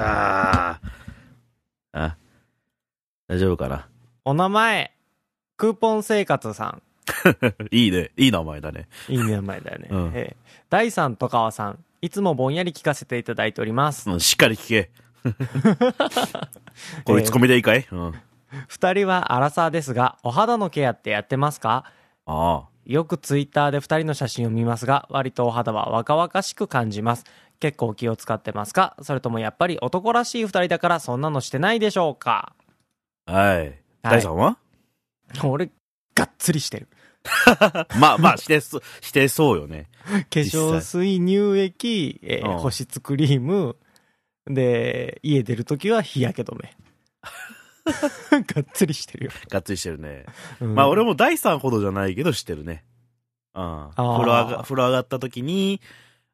ああ。あ、大丈夫かな？お名前、クーポン生活さん。いいね。いい名前だね。いい名前だよね。うんえー第三と川さん。いつもぼんやり聞かせていただいております。うん、しっかり聞け。これツッコミでいいかい、うん。二人はアラサーですが、お肌のケアってやってますか？あよくツイッターで二人の写真を見ますが、割とお肌は若々しく感じます。結構気を使ってますか？それともやっぱり男らしい二人だからそんなのしてないでしょうか？あ。はい。第三は？俺、がっつりしてる。まあまあ、してそ、してそうよね。化粧水、乳液、えーうん保湿クリーム、で、家出るときは日焼け止め。がっつりしてるよ。がっつりしてるね。うんまあ俺も第三ほどじゃないけどしてるね。うん。風呂上が、風呂上がった時に、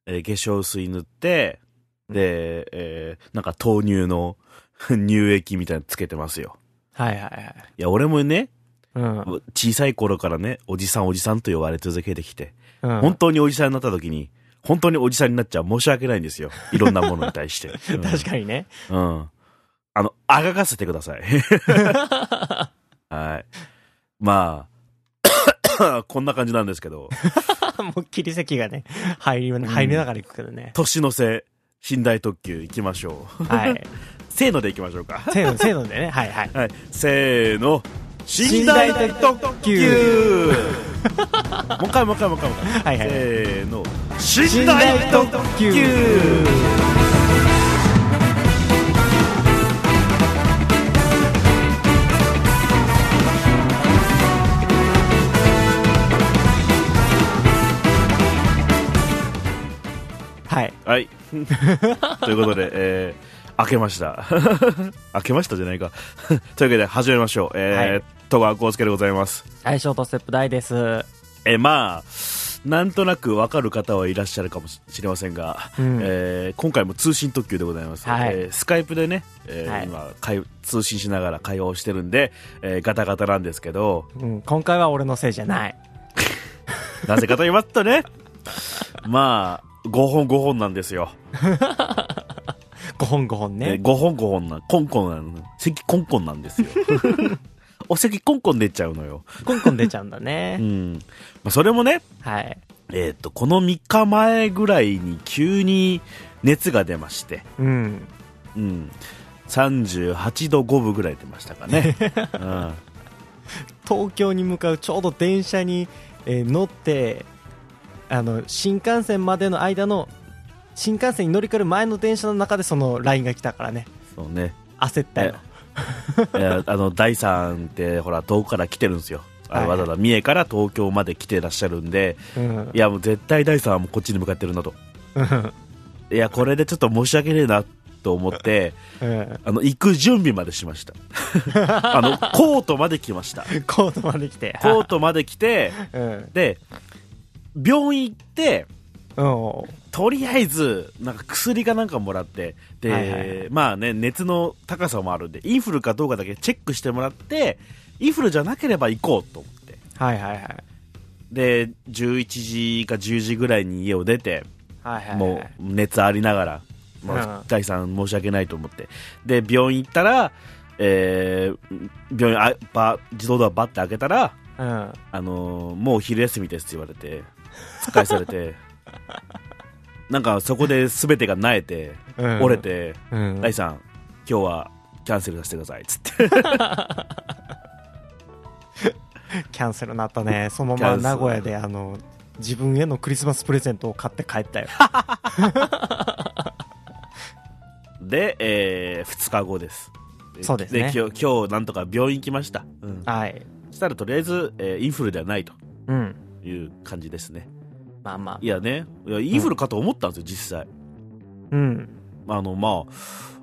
えー化粧水塗って、で、えーなんか豆乳の 乳液みたいなのつけてますよ。はいはいはい。いや、俺もね、うん。小さい頃からね、おじさんおじさんと呼ばれ続けてきて、うん、本当におじさんになった時に、本当におじさんになっちゃ申し訳ないんですよ。いろんなものに対して。う ん確かにね。うん。あの、あがかせてください。はい。まあ、こんな感じなんですけど、もう切り席がね、入り、入りながら行くけどね。年の瀬、寝台特急行きましょう。はい。せーので行きましょうか。せーの、せーのでね。はいはい。はい。せーの。寝寝台台特急もう一回もう一回もう一回もう一回。はいはい。せーの。寝台特急ということで、えー、開けました。開けましたじゃないか。というわけで始めましょう。えー、戸川康介でございます。はい、ショートステップ大です。えー、まあ、なんとなくわかる方はいらっしゃるかもしれませんが、うんえー今回も通信特急でございます。はいえースカイプでね、えーはい今会、通信しながら会話をしてるんで、えーガタガタなんですけど、うん、今回は俺のせいじゃない。なぜかと言いますとね、まあ、5本5本なんですよ。5本5本ね、ね。5本5本な、コンコンなの。咳コンコンなんですよ。お咳コンコン出ちゃうのよ。コンコン出ちゃうんだうね。ん。まあ、それもね、はい。えっ、と、この3日前ぐらいに急に熱が出まして、うん。うん。38度5分ぐらい出ましたかね。うん。東京に向かうちょうど電車に、えー乗って、あの、新幹線までの間の、新幹線に乗り換える前の電車の中でその LINE が来たからね。そうね。焦ったよ。えーあの、第3って、ほら、遠くから来てるんですよ。あはいのわざわざ三重から東京まで来てらっしゃるんで、うんい。や、もう絶対第3はもうこっちに向かってるなと。いや、これでちょっと申し訳ねえなと思って、うん。あの、行く準備までしました。あの、コートまで来ました。コートまで来て。コートまで来て、うん。で、病院行って、うん。とりあえず、なんか薬かなんかもらって、で、はいはいはまあね、熱の高さもあるんで、インフルかどうかだけチェックしてもらって、インフルじゃなければ行こうと思って。はいはいはい。で、11時か10時ぐらいに家を出て、はいはいはい。もう熱ありながら、まあうん第三申し訳ないと思って。で、病院行ったら、えー病院あば自動ドアバッて開けたら、うん。あのーもう昼休みですって言われて、突っ返されて、なんかそこで全てが萎えて、うん折れて、うん。第三今日はキャンセルさせてください、つって。キャンセルになったね。そのまま名古屋で、あの、自分へのクリスマスプレゼントを買って帰ったよ。で、え2日後です。そうですね今日、今日なんとか病院行きました。うん。はい。そしたらとりあえず、えーインフルではないとうん。いう感じですね。まあまあい。やね、いやインフルかと思ったんですよ、実際。うん。あの、ま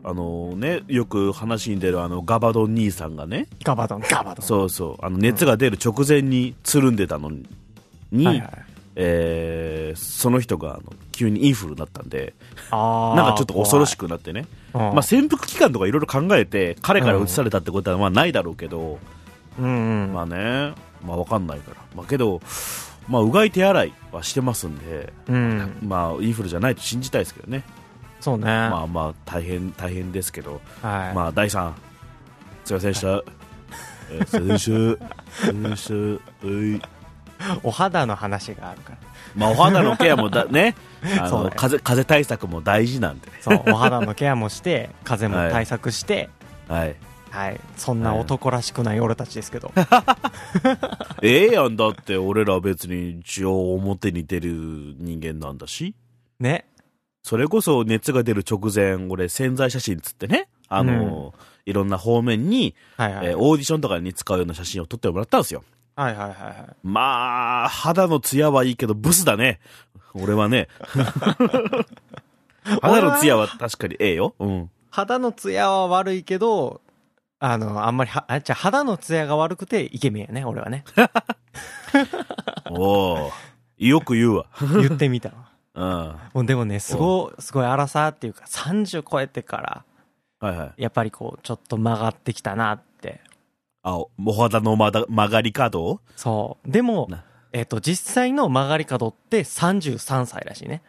あ、あのね、よく話に出るあの、ガバドン兄さんがね、ガバドン、ガバドン。そうそう、あの、熱が出る直前につるんでたのに、はいはい。えーその人があの急にインフルになったんで、なんかちょっと恐ろしくなってね、まあ、潜伏期間とかいろいろ考えて、彼から移されたってことはまあないだろうけど、うんうん。まあね、まあわかんないから。まあけど、まあうがい手洗いはしてますんで、うん。まあインフルじゃないと信じたいですけどね。そうね。まあまあ、大変、大変ですけど、はい。まあ、第3、すいませんでした。えーすいませんでした。すい。お肌の話があるから。まあ、お肌のケアもだ、ね、あの、そうね風、風対策も大事なんでね。そう、お肌のケアもして、風邪も対策して、はい。はい。そんな男らしくない俺たちですけど。ええやんだって、俺ら別に一応表に出る人間なんだし。ね。それこそ熱が出る直前、俺潜在写真つってね、あの、いろんな方面に、はいはい。えーオーディションとかに使うような写真を撮ってもらったんですよ。はいはいはいはい。まあ、肌のツヤはいいけど、ブスだね。俺はね。肌のツヤは確かにええよ。うん。肌のツヤは悪いけど、あの、あんまりは、あ、じゃあ肌のツヤが悪くてイケメンやね、俺はね。おおよく言うわ。言ってみたわ。うん。でもね、すごい、すごい荒さっていうか、30超えてから、いはい。やっぱりこう、ちょっと曲がってきたなって。あ、お肌のまだ曲がり角そう。でもな、えっ、と、実際の曲がり角って33歳らしいね。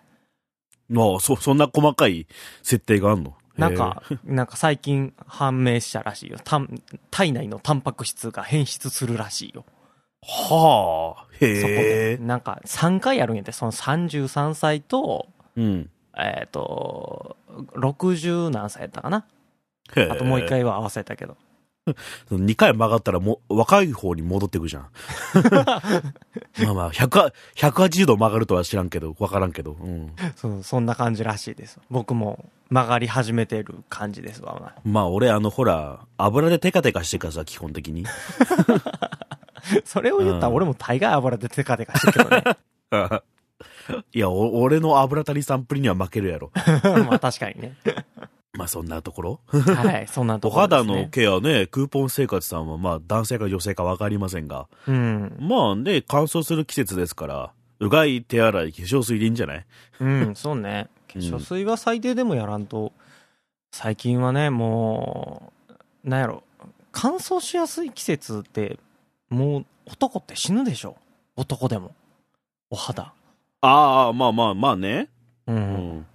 ああ、そ、そんな細かい設定があんの？なんか、なんか最近判明したらしいよ。体内のタンパク質が変質するらしいよ。へーはあ、そこへで。え。なんか3回あるんやって、その33歳と、うん。えっ、と、60何歳やったかな。へえあともう一。回は合わせたけど。2回曲がったらもう、若い方に戻ってくじゃん。まあまあ、100 180度曲がるとは知らんけど、わからんけど。うん。そう、そんな感じらしいです。僕も曲がり始めてる感じですわ。まあまあ俺あのほら、油でテカテカしてからさ、基本的に。それを言ったら俺も大概油でテカテカしてるけどね。いや、お俺の油足りサンプルには負けるやろ。まあ確かにね。まあそんなところ？はい、そんなとおころです、肌ね。のケアね、クーポン生活さんはまあ男性か女性かわかりませんが。うん。まあね、乾燥する季節ですから、うがい、手洗い、化粧水でいいんじゃない？うん、そうね。化粧水は最低でもやらんと、最近はね、もう、なんやろ、乾燥しやすい季節って、もう男って死ぬでしょ。男でも。お肌。ああ、まあまあまあね。う。うんん。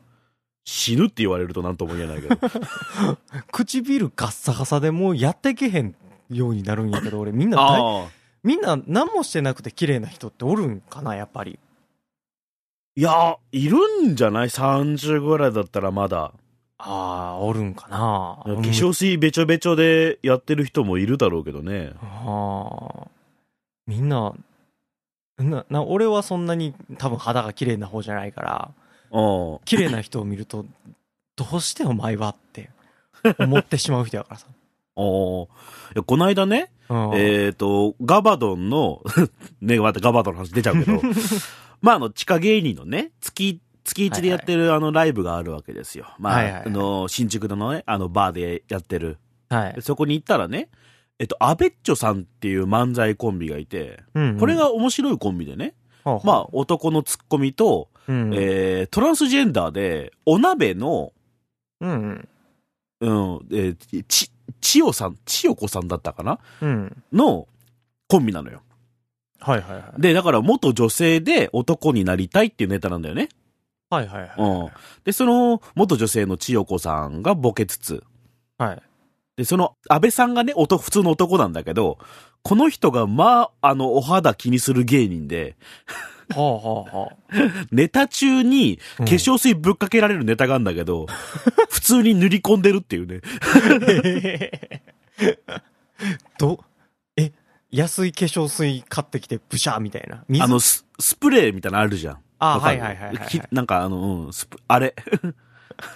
死ぬって言われるとなんとも言えないけど。唇ガッサガサでもうやってけへんようになるんやけど、俺みんな。みんな何もしてなくて綺麗な人っておるんかな、やっぱり。いや、いるんじゃない ?30 ぐらいだったらまだ。ああ、おるんかな。化粧水べちょべちょでやってる人もいるだろうけどね。ああ。みんな、な、な、俺はそんなに多分肌が綺麗な方じゃないから、うん。綺麗な人を見ると、どうしてお前はって思ってしまう人やからさ。お いやこの間ね、うんえっ、と、ガバドンの、ね、またガバドンの話出ちゃうけど、まあ、あの、地下芸人のね、月、月一でやってるあのライブがあるわけですよ。まあ、はいはいはいあの、新宿のね、あの、バーでやってる。はいで。そこに行ったらね、えっと、アベッチョさんっていう漫才コンビがいて、うんこれ、が面白いコンビでね、まあ、男のツッコミと、うん、えー、トランスジェンダーで、お鍋の、うんうん。うん、えー、ち、千代さん、千代子さんだったかな？うん。のコンビなのよ。はいはいはい。で、だから元女性で男になりたいっていうネタなんだよね。はいはいはい。うん。で、その元女性の千代子さんがボケつつ、はい。で、その安倍さんがね、男、普通の男なんだけど、この人がまあ、あの、お肌気にする芸人で、ほうほうほネタ中にう。化粧水ぶっかけられるネタがあるんだけど、普通に塗り込んでるっていうね。ど、え、安い化粧水買ってきてブシャーみたいな？水？あのス、スプレーみたいなのあるじゃん。あはいはいはいはいなんかあの、うん、あれ、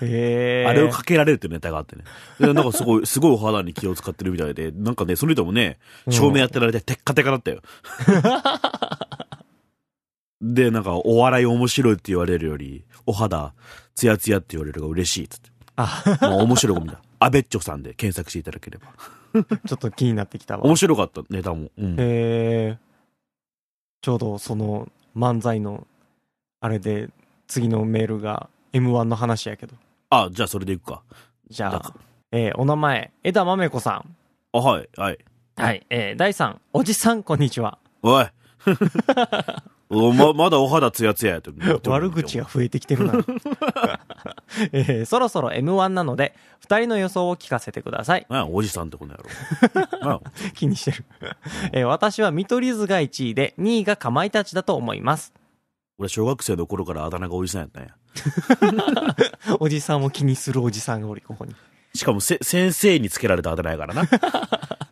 へーあれをかけられるっていうネタがあってね。でなんかすごい、すごいお肌に気を使ってるみたいで、なんかね、その人もね、照明やってられてテッカテカだったよ。で、なんか、お笑い面白いって言われるより、お肌、ツヤツヤって言われるが嬉しいっつって。あ、まあ面白いコンビだ。アベッチョさんで検索していただければ。ちょっと気になってきたわ。面白かった、ネタも。うん。へーちょうどその漫才の、あれで、次のメールが M1 の話やけど。あ、じゃあそれでいくか。じゃあえーお名前、枝豆子さん。あ、はい、はい。はい。えー第3、おじさん、こんにちは。おい。おま、まだお肌ツヤツヤやって悪口が増えてきてるな。えー、そろそろ M1 なので、二人の予想を聞かせてください。あおじさんってことやろ。気にしてる。えー、私は見取り図が1位で、2位がかまいたちだと思います。俺小学生の頃からあだ名がおじさんやったんや。おじさんを気にするおじさんがおり、ここに。しかもせ、先生につけられたあだ名やからな。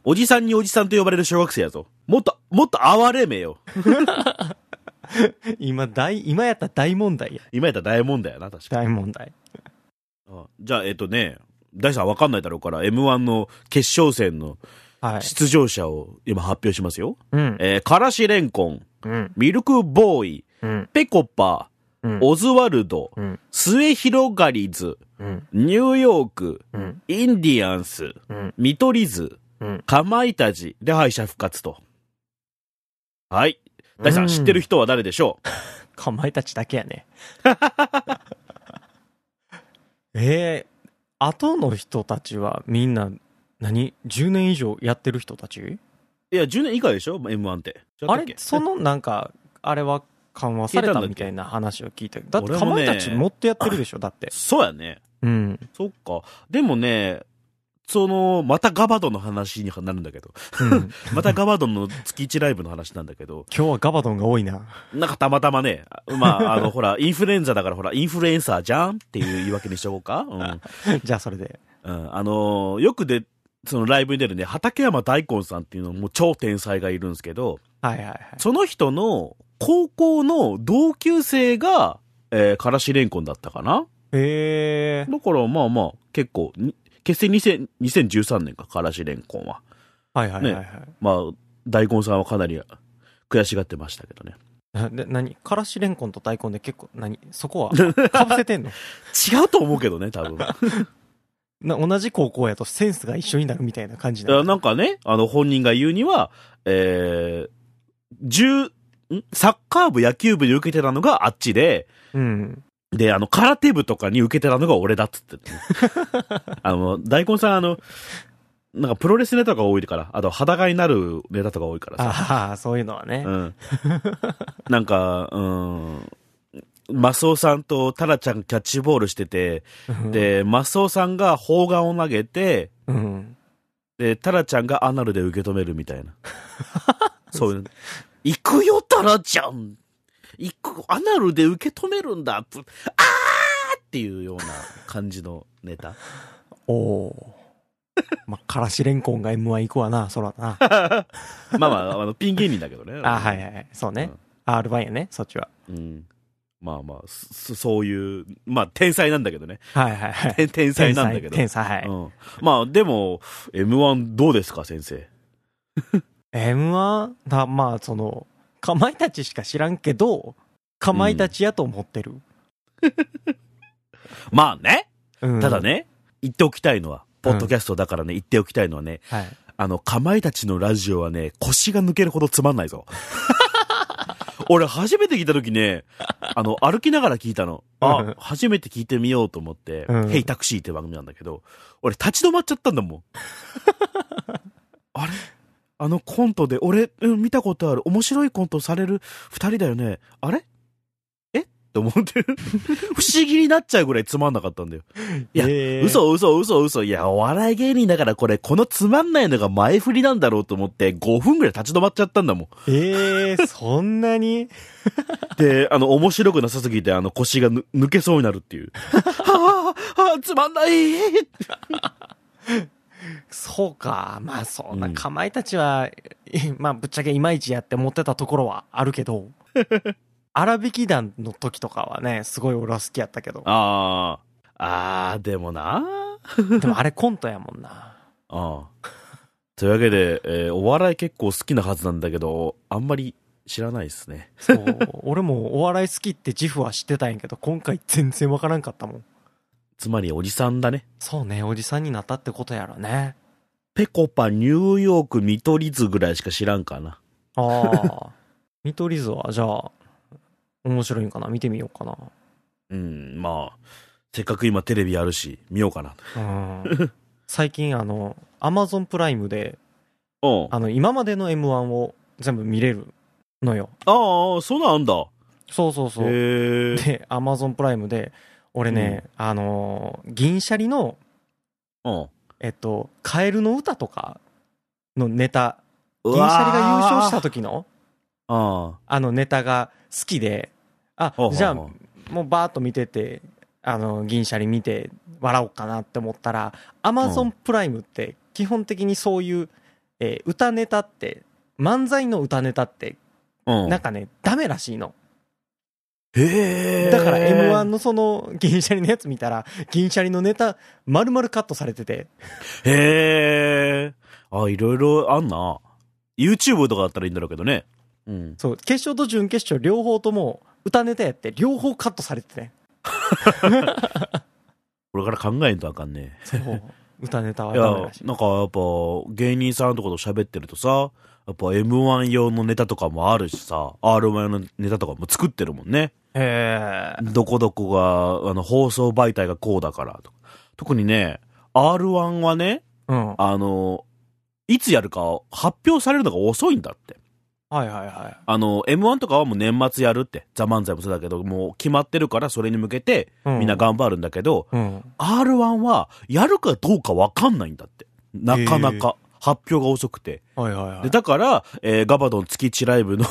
おじさんにおじさんと呼ばれる小学生やぞ。もっと、もっと哀れめよ。今大、今やったら大問題や。今やったら大問題やな、確かに。大問題。あじゃあ、えっとね、大さんわかんないだろうから、M1 の決勝戦の出場者を今発表しますよ。うん、えー、からしれんこん、うん、ミルクボーイ、うん、ペコパ、うん、オズワルド、うん、末広がりず、うん、ニューヨーク、うん、インディアンス、うん、見取り図、うん、かまいたちで敗者復活と。はい。大さん、知ってる人は誰でしょう？かまいたちだけやね。え えー、後の人たちはみんな、何 ?10 年以上やってる人たち？いや、10年以下でしょ ?M1 って。あれそのなんか、あれは緩和されたみたいな話を聞いて。だってかまいたちもっとやってるでしょ？だって。そうやね。うん。そっか。でもね、その、またガバドンの話になるんだけど。うん、またガバドンの月1ライブの話なんだけど。今日はガバドンが多いな。なんかたまたまね、まあ、あの、ほら、インフルエンザだからほら、インフルエンサーじゃんっていう言い訳にしとこうか。うん。じゃあそれで。うん。あのー、よくで、そのライブに出るね、畠山大根さんっていうのも超天才がいるんですけど、はいはいはい。その人の高校の同級生が、えー、からしれんこんだったかなへえ。だからまあまあ、結構、結成2000 2013年か、からしれんこんは。はいはいはい、はい、ね。まあ、大根さんはかなり悔しがってましたけどね。で、何？からしれんこんと大根で結構、何？そこは、かぶせてんの？違うと思うけどね、多分。な同じ高校やとセンスが一緒になるみたいな感じななんかね、あの、本人が言うには、えー、十、ん？サッカー部、野球部に受けてたのがあっちで、うん。で、あの、空手部とかに受けてたのが俺だっつって、ね、あの、大根さん、あの、なんかプロレスネタが多いから、あと裸になるネタとか多いからさ。ああ、そういうのはね。うん。なんか、うん、マスオさんとタラちゃんキャッチボールしてて、で、マスオさんが砲丸を投げて、うん、で、タラちゃんがアナルで受け止めるみたいな。そういう。行くよ、タラちゃん行く、アナルで受け止めるんだあーっていうような感じのネタ。おお。まあ、からしれんこんが M1 行くわな、そらな。まあまあ、あの、ピン芸人だけどね。あ、はいはい。そうね。うん、R1 やね、そっちは。うん。まあまあ、そういう、まあ、天才なんだけどね。はいはいはい。天才なんだけど。天才、はい。うん。まあ、でも、M1 どうですか、先生？M1? だ、まあ、その、かまいたちしか知らんけど、かまいたちやと思ってる。うん、まあね、うん、ただね、言っておきたいのは、ポッドキャストだからね、言っておきたいのはね、はい、あの、かまいたちのラジオはね、腰が抜けるほどつまんないぞ。俺初めて聞いた時ね、あの、歩きながら聞いたの。あ、初めて聞いてみようと思って、うん、ヘイタクシーって番組なんだけど、俺立ち止まっちゃったんだもん。あれ？あのコントで、俺、うん、見たことある。面白いコントされる二人だよね。あれ？え？って思ってる。不思議になっちゃうぐらいつまんなかったんだよ。いや、えー、嘘嘘嘘嘘。いや、お笑い芸人だからこれ、このつまんないのが前振りなんだろうと思って、5分ぐらい立ち止まっちゃったんだもん。ええー、そんなに？で、あの、面白くなさすぎて、あの、腰が抜けそうになるっていう。はあ、はあ、つまんないそうか。まあそんな、かまいたちは、まあぶっちゃけいまいちやって思ってたところはあるけど、荒引き団の時とかはね、すごい俺は好きやったけど。ああ。ああ、でもな。でもあれコントやもんな。ああ。というわけで、えー、お笑い結構好きなはずなんだけど、あんまり知らないっすね。そう。俺もお笑い好きって自負は知ってたんやけど、今回全然わからんかったもん。つまりおじさんだね。そうね、おじさんになったってことやろね。ペコパニューヨーク見取り図ぐらいしか知らんかな。ああ。見取り図は、じゃあ、面白いんかな？見てみようかな。うん、まあ、せっかく今テレビあるし、見ようかな。うん。最近あの、アマゾンプライムで、あの、今までの M1 を全部見れるのよ。ああ、そうなんだ。そうそうそう。へえ。で、アマゾンプライムで、俺ね、あのー銀シャリの、うん。えっと、カエルの歌とかのネタ、銀銀シャリが優勝した時の、ああのネタが好きで、あじゃあ、もうバーッと見てて、あの、銀シャリ見て笑おうかなって思ったら、アマゾンプライムって基本的にそういう、えー歌ネタって、漫才の歌ネタって。なんかね、ダメらしいの。だから M1 のその銀シャリのやつ見たら、銀シャリのネタ丸々カットされてて、へえ。あ、いろいろあんな。YouTube とかだったらいいんだろうけどね。うん。そう、決勝と準決勝両方とも歌ネタやって、両方カットされてて、これから考えんとあかんね。そう、歌ネタはいや。なんかやっぱ芸人さんとかと喋ってるとさ、やっぱ M1 用のネタとかもあるしさ、R1 用のネタとかも作ってるもんね。へえ。どこどこが、あの、放送媒体がこうだからとか。特にね、R1 はね、うん。あの、いつやるか発表されるのが遅いんだって。はいはいはい。あの、M1 とかはもう年末やるって、ザ・漫才もそうだけど、もう決まってるからそれに向けてうんみんな頑張るんだけど、うん。R1 はやるかどうかわかんないんだって。なかなか。発表が遅くて。はいはいはい。で、だから、えーガバドン月地ライブの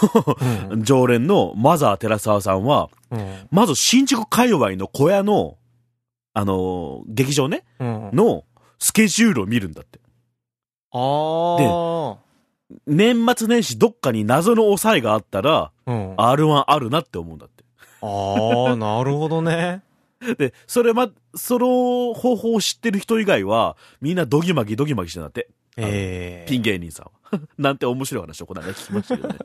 うん常連のマザー寺澤さんは、うん。まず新宿界隈の小屋の、あのー劇場ね、うん。のスケジュールを見るんだって。あ年末年始どっかに謎の抑えがあったら、あ。うん。R1 あるなって思うんだって。ああ、なるほどね。で、それま、その方法を知ってる人以外は、みんなドギマギドギマギしてんだって。ええピン芸人さんは。なんて面白い話をこの間聞きましたけどね。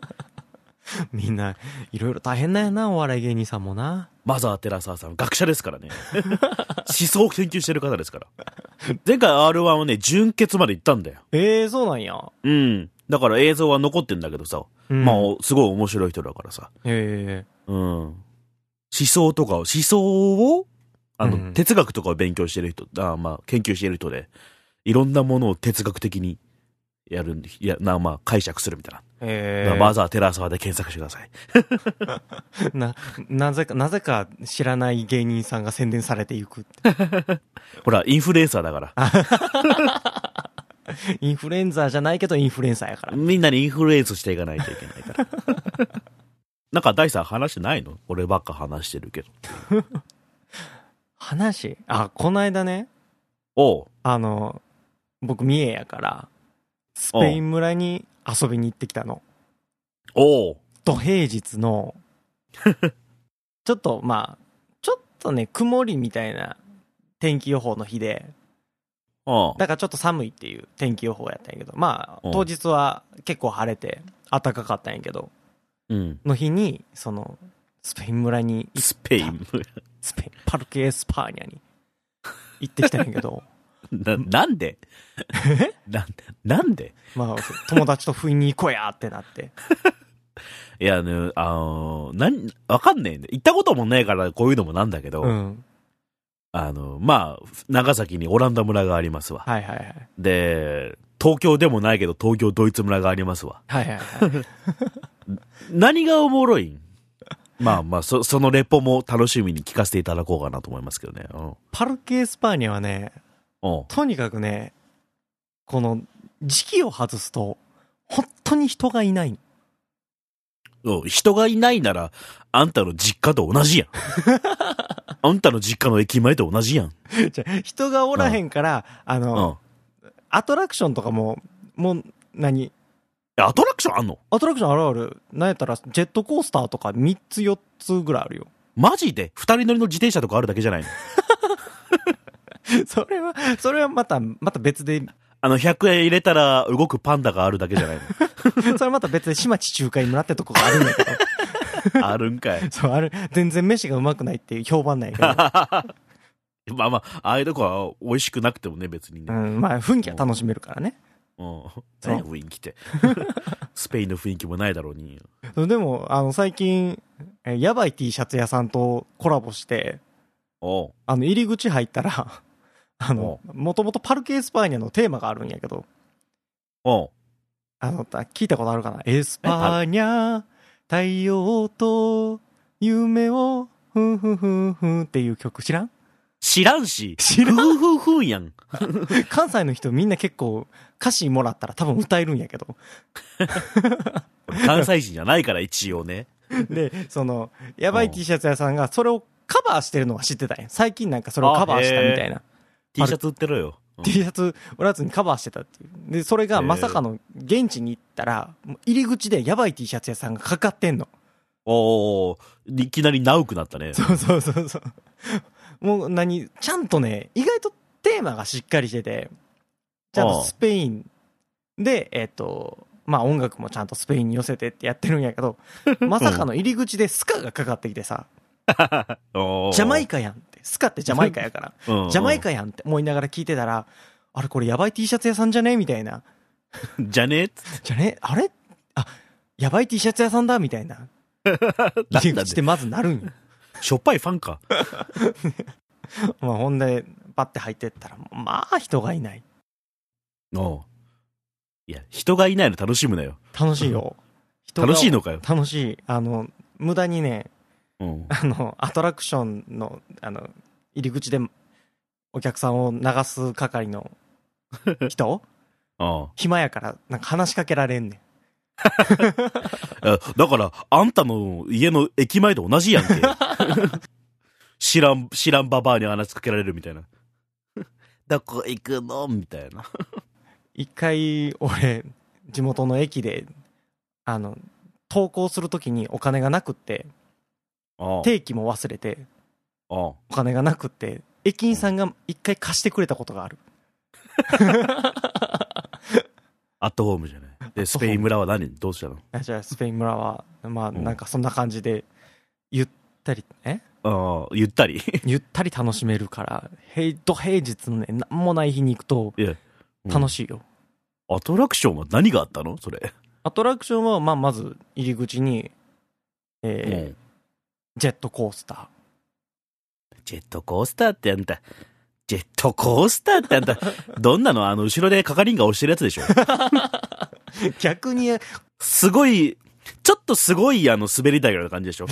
みんな、いろいろ大変なんやな、お笑い芸人さんもな。マザー・テラサーさん、学者ですからね。思想を研究してる方ですから。前回 R1 はね、準決まで行ったんだよ。ええそうなんや。うん。だから映像は残ってんだけどさ、うんまあ、すごい面白い人だからさ。えうん。思想とかを、思想を、あの、うん哲学とかを勉強してる人、あまあ、研究してる人で、いろんなものを哲学的にやるんで、いや、な、まあ、解釈するみたいな。ええだからマザー・テラサーで検索してください。な、なぜか、なぜか知らない芸人さんが宣伝されていく。ほら、インフルエンサーだから。インフルエンザーじゃないけどインフルエンサーやから。みんなにインフルエンスしていかないといけないから。なんか、大さん話してないの？俺ばっか話してるけど。話？あ、この間ね、おう。あの、僕三重やから、スペイン村に遊びに行ってきたの。おう。と平日の、ちょっとまあ、ちょっとね、曇りみたいな天気予報の日で、うん。だからちょっと寒いっていう天気予報やったんやけど、まあ、うん当日は結構晴れて暖かかったんやけど、うん。の日に、その、スペイン村に行っスペイン。スペイン、パルケ・エスパーニャに行ってきたんやけど、な、なんで？な、なんで？まあ、友達と不意に行こうやってなって。いやね、あのー、なん、わかんねえんで。行ったこともねえからこういうのもなんだけど、うん。あの、まあ、長崎にオランダ村がありますわ。はいはいはい。で、東京でもないけど東京ドイツ村がありますわ。はいはいはい。何がおもろいん？まあまあ、そ、そのレポも楽しみに聞かせていただこうかなと思いますけどね。うん。パルケ・エスパーニャはね、うん。とにかくね、この時期を外すと、本当に人がいない。うん人がいないなら、あんたの実家と同じやん。あんたの実家の駅前と同じやん。じゃあ人がおらへんから、あうん。の、アトラクションとかも、もう、何？えアトラクションあんの？アトラクションあるある。なんやったら、ジェットコースターとか3つ4つぐらいあるよ。マジで？二人乗りの自転車とかあるだけじゃないの？それは、それはまた、また別で、あの、100円入れたら動くパンダがあるだけじゃない それまた別で島地中海村ってとこがあるんだけど、の あるんかい。そう、ある、全然飯がうまくないっていう評判なんやけど、まあまあ、ああいうとこは美味しくなくてもね、別にね。うん、まあ雰囲気は楽しめるからね。うん。何や雰囲気って。スペインの雰囲気もないだろうに。でも、あの、最近、えやばい T シャツ屋さんとコラボして、あの、入り口入ったら、あの、もともとパルケ・エスパーニャのテーマがあるんやけど、おうあの、た聞いたことあるかな？エスパーニャ、太陽と夢をふんふんふんふんっていう曲知らん？知らんし。知らんふんふんふんやん。関西の人みんな結構歌詞もらったら多分歌えるんやけど。関西人じゃないから一応ね。で、その、やばい T シャツ屋さんがそれをカバーしてるのは知ってたんや。最近なんかそれをカバーしたみたいな。T シャツ売ってろよ。うん T シャツ売らずにカバーしてたっていう。で、それがまさかの現地に行ったら、もう入り口でやばい T シャツ屋さんがかかってんの。おー、いきなりナウくなったね。そうそうそうそう。もう何、ちゃんとね、意外とテーマがしっかりしてて、ちゃんとスペインで、えっ、と、まあ音楽もちゃんとスペインに寄せてってやってるんやけど、まさかの入り口でスカがかかってきてさ、おージャマイカやんスカってジャマイカやから、うんうんジャマイカやんって思いながら聞いてたら、あれこれやばい T シャツ屋さんじゃね？みたいな。じゃね？じゃね？あれ？あ、やばい T シャツ屋さんだ？みたいな。入り口でまずなるんよ。しょっぱいファンか。まあほんで、パッて入ってったら、まあ人がいない。おういや、人がいないの楽しむなよ。楽しいよ。楽しいのかよ。楽しい。あの、無駄にね、うん。あの、アトラクションの、あの、入り口でお客さんを流す係の人？あ暇やから、なんか話しかけられんねん。あだから、あんたの家の駅前と同じやんけ。知らん、知らんババアに話しかけられるみたいな。どこ行くの？みたいな。一回、俺、地元の駅で、あの、登校するときにお金がなくって、定期も忘れて、お金がなくって、駅員さんが一回貸してくれたことがある。アットホームじゃない。で、スペイン村は何？どうしたの？あじゃあ、スペイン村は、まあ、うんなんかそんな感じで、ゆったり、え？ああ、ゆったり？ゆったり楽しめるから、平、土平日のね、なんもない日に行くと、楽しいよ。アトラクションは何があったの？それ。アトラクションは、まあ、まず、入り口に、えーうんジェットコースタジェットコースターってあんた、ジェットコースターってあんた、どんなのあの、後ろで係員が押してるやつでしょ？ー。逆に、すごい、ちょっとすごいあの、滑り台ぐらいな感じでしょ？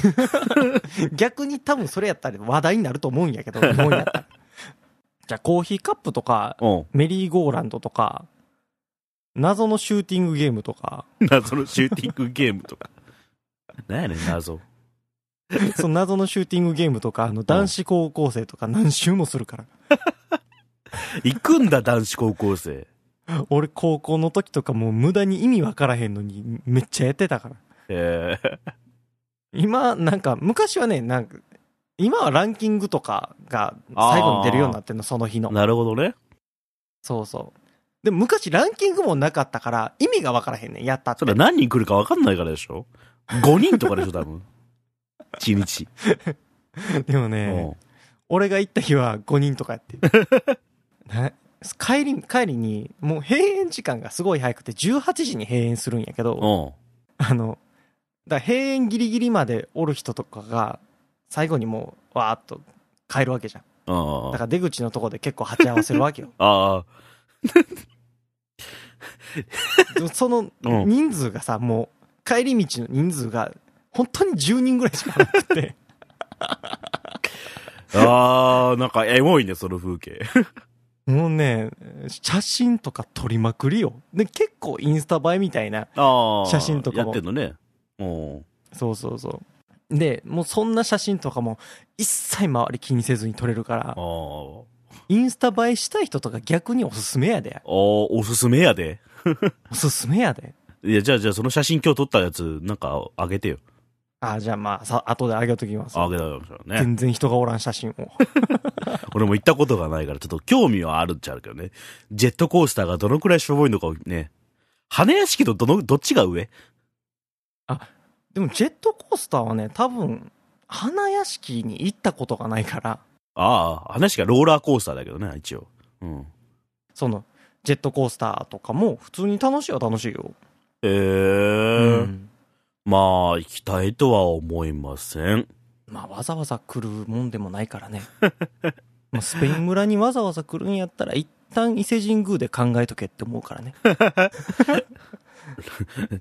逆に多分それやったら話題になると思うんやけど、日本やったら。じゃあ、コーヒーカップとか、うん。メリーゴーランドとか、謎のシューティングゲームとか、謎のシューティングゲームとか。なんやねん、謎。その謎のシューティングゲームとか、あの、男子高校生とか何周もするから。行くんだ、男子高校生。俺、高校の時とかもう無駄に意味わからへんのに、めっちゃやってたから。えー、今、なんか、昔はね、なんか、今はランキングとかが最後に出るようになってんの、その日の。なるほどね。そうそう。でも昔ランキングもなかったから、意味がわからへんねん、やったってそ。れは何人来るか分かんないからでしょ ?5 人とかでしょ、多分。1日。でもうねん、俺が行った日は5人とかやって。ね帰り、帰りに、もう閉園時間がすごい早くて、18時に閉園するんやけど、うん。あの、だから閉園ギリギリまでおる人とかが、最後にもう、わーっと帰るわけじゃん。あだから出口のとこで結構鉢合わせるわけよ。あ。あそのうん人数がさ、もう、帰り道の人数が、本当に10人ぐらいしかなくて、あ。ああ、なんかエモいね、その風景。もうね、写真とか撮りまくりよ。で、結構インスタ映えみたいな、ああ。写真とかもやってんのね。うん。そうそうそう。で、もうそんな写真とかも一切周り気にせずに撮れるからあ、あ。インスタ映えしたい人とか逆におすすめやで。おおすすめやで。おすすめやで。いや、じゃあ、じゃあ、その写真今日撮ったやつ、なんか、あげてよ。あ、じゃあまあ、さ、後であげときます。あげたらね。全然人がおらん写真を。俺も行ったことがないから、ちょっと興味はあるっちゃあるけどね。ジェットコースターがどのくらいしょぼいのかをね。羽屋敷とどの、どっちが上？でもジェットコースターはね、多分、花屋敷に行ったことがないから、ああ、羽屋敷はローラーコースターだけどね、一応。うん。その、ジェットコースターとかも普通に楽しいは楽しいよ。ええうんまあ、行きたいとは思いません。まあ、わざわざ来るもんでもないからね。まあスペイン村にわざわざ来るんやったら、一旦伊勢神宮で考えとけって思うからね。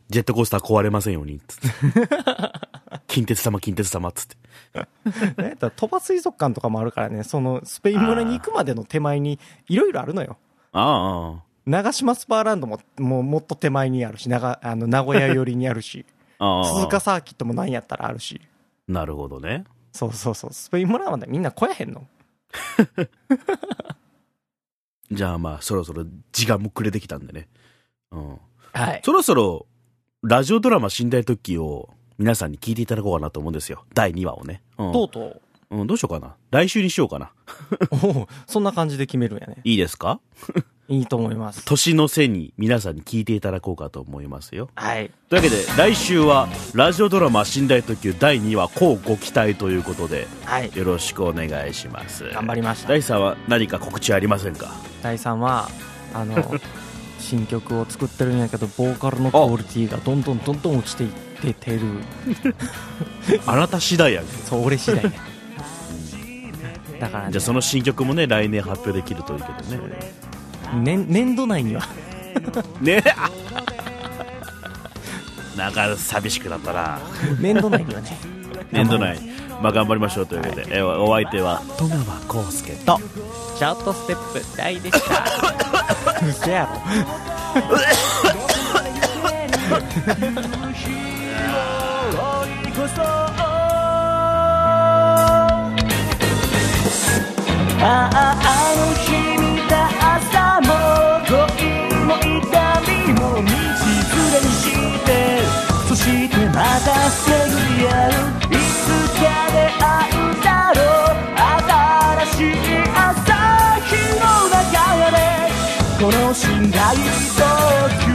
ジェットコースター壊れませんように、つって。近鉄様、近鉄様、つって。ね、だ鳥羽水族館とかもあるからね、そのスペイン村に行くまでの手前にいろいろあるのよ。ああ。長島スパーランドももうもっと手前にあるし、長あの名古屋寄りにあるし、ああ。鈴鹿サーキットも何やったらあるし。なるほどね。そうそうそう。スペイン村までみんな来やへんの じゃあまあ、そろそろ時間も暮れてきたんでね。うん。はい。そろそろ、ラジオドラマ寝台特急を皆さんに聞いていただこうかなと思うんですよ。第2話をね。うん。とうとうん、どうしようかな。来週にしようかな。う。おうそんな感じで決めるんやね。いいですか？いいと思います。年の瀬に皆さんに聞いていただこうかと思いますよ。はい。というわけで、来週は、ラジオドラマ寝台特急第2話、こうご期待ということで、はい。よろしくお願いします。頑張りました。第3話、何か告知ありませんか？第3は、あの、新曲を作ってるんやけど、ボーカルのクオリティがどんどんどんどん落ちていっててる。あなた次第やんけ。そう、俺次第や。だからねじゃあ、その新曲もね、来年発表できるといいけどね。年、年度内には、ね。なんか寂しくなったな。年度内にはね、年度内、まあ頑張りましょう。というわけで、えお相手は、戸川康介と、シャウトステップ大でした。嘘やろ。あああの日も恋も痛みも道連れにしてそしてまたすぐやるいつか出会うだろう新しい朝日の中でこの信頼と